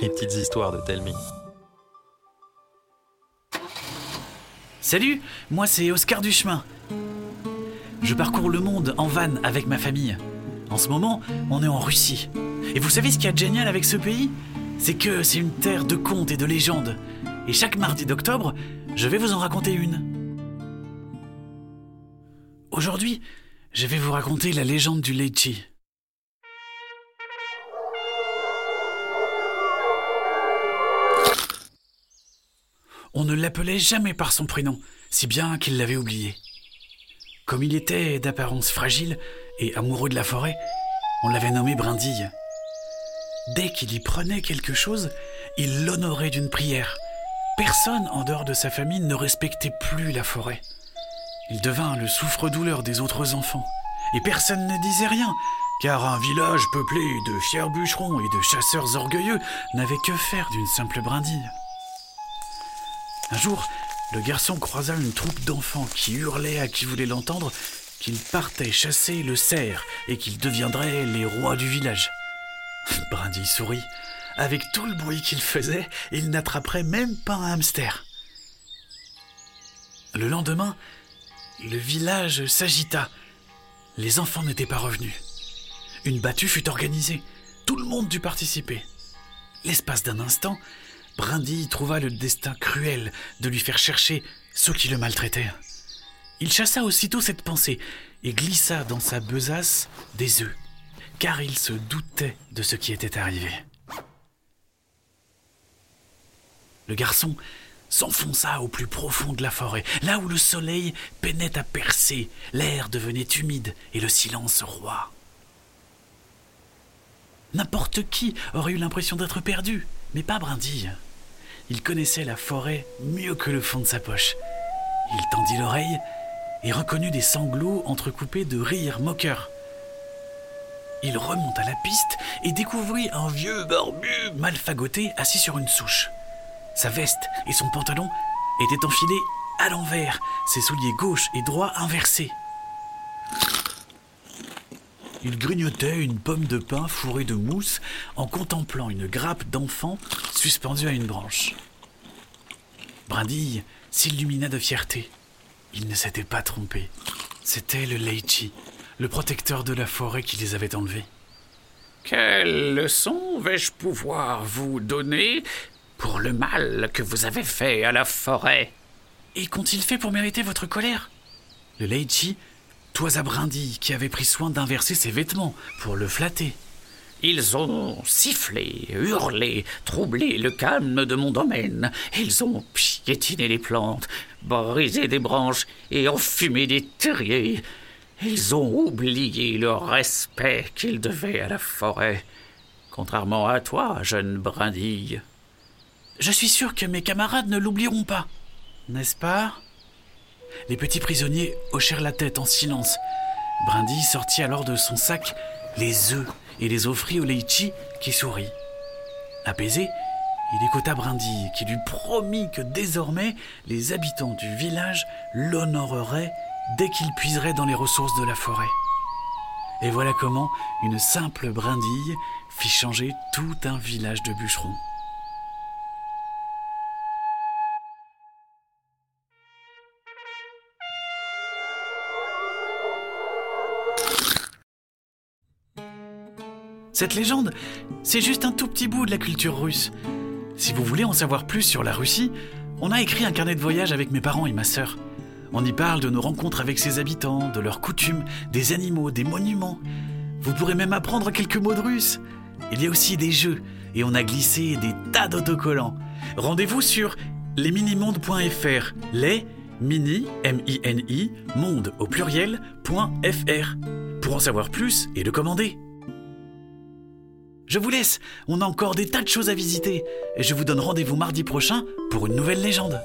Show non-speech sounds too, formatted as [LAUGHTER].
Les petites histoires de Telmi. Salut, moi c'est Oscar Duchemin. Je parcours le monde en van avec ma famille. En ce moment, on est en Russie. Et vous savez ce qu'il y a de génial avec ce pays? C'est que c'est une terre de contes et de légendes. Et chaque mardi d'octobre, je vais vous en raconter une. Aujourd'hui, je vais vous raconter la légende du Leichi. On ne l'appelait jamais par son prénom, si bien qu'il l'avait oublié. Comme il était d'apparence fragile et amoureux de la forêt, on l'avait nommé Brindille. Dès qu'il y prenait quelque chose, il l'honorait d'une prière. Personne en dehors de sa famille ne respectait plus la forêt. Il devint le souffre-douleur des autres enfants. Et personne ne disait rien, car un village peuplé de fiers bûcherons et de chasseurs orgueilleux n'avait que faire d'une simple brindille. Un jour, le garçon croisa une troupe d'enfants qui hurlaient à qui voulait l'entendre qu'ils partaient chasser le cerf et qu'ils deviendraient les rois du village. [LAUGHS] Brindille sourit. Avec tout le bruit qu'il faisait, il n'attraperait même pas un hamster. Le lendemain, le village s'agita. Les enfants n'étaient pas revenus. Une battue fut organisée. Tout le monde dut participer. L'espace d'un instant, Brindille trouva le destin cruel de lui faire chercher ceux qui le maltraitaient. Il chassa aussitôt cette pensée et glissa dans sa besace des œufs, car il se doutait de ce qui était arrivé. Le garçon s'enfonça au plus profond de la forêt, là où le soleil peinait à percer, l'air devenait humide et le silence roi. N'importe qui aurait eu l'impression d'être perdu, mais pas Brindille. Il connaissait la forêt mieux que le fond de sa poche. Il tendit l'oreille et reconnut des sanglots entrecoupés de rires moqueurs. Il remonta la piste et découvrit un vieux barbu mal fagoté assis sur une souche. Sa veste et son pantalon étaient enfilés à l'envers, ses souliers gauche et droit inversés. Il grignotait une pomme de pin fourrée de mousse en contemplant une grappe d'enfant suspendue à une branche. Brindille s'illumina de fierté. Il ne s'était pas trompé. C'était le Leichi, le protecteur de la forêt qui les avait enlevés. Quelle leçon vais-je pouvoir vous donner pour le mal que vous avez fait à la forêt? Et qu'ont-ils fait pour mériter votre colère? Le Leichi toisa Brindille qui avait pris soin d'inverser ses vêtements pour le flatter. Ils ont sifflé, hurlé, troublé le calme de mon domaine. Ils ont piétiné les plantes, brisé des branches et enfumé des terriers. Ils ont oublié le respect qu'ils devaient à la forêt. Contrairement à toi, jeune brindille. Je suis sûr que mes camarades ne l'oublieront pas. N'est-ce pas? Les petits prisonniers hochèrent la tête en silence. Brindille sortit alors de son sac les œufs et les offrit au Leichi qui sourit. Apaisé, il écouta Brindille qui lui promit que désormais les habitants du village l'honoreraient dès qu'il puiserait dans les ressources de la forêt. Et voilà comment une simple brindille fit changer tout un village de bûcherons. Cette légende, c'est juste un tout petit bout de la culture russe. Si vous voulez en savoir plus sur la Russie, on a écrit un carnet de voyage avec mes parents et ma sœur. On y parle de nos rencontres avec ses habitants, de leurs coutumes, des animaux, des monuments. Vous pourrez même apprendre quelques mots de russe. Il y a aussi des jeux et on a glissé des tas d'autocollants. Rendez-vous sur lesminimondes.fr. Les mini M-I-N-I monde au pluriel.fr pour en savoir plus et le commander. Je vous laisse, on a encore des tas de choses à visiter, et je vous donne rendez-vous mardi prochain pour une nouvelle légende.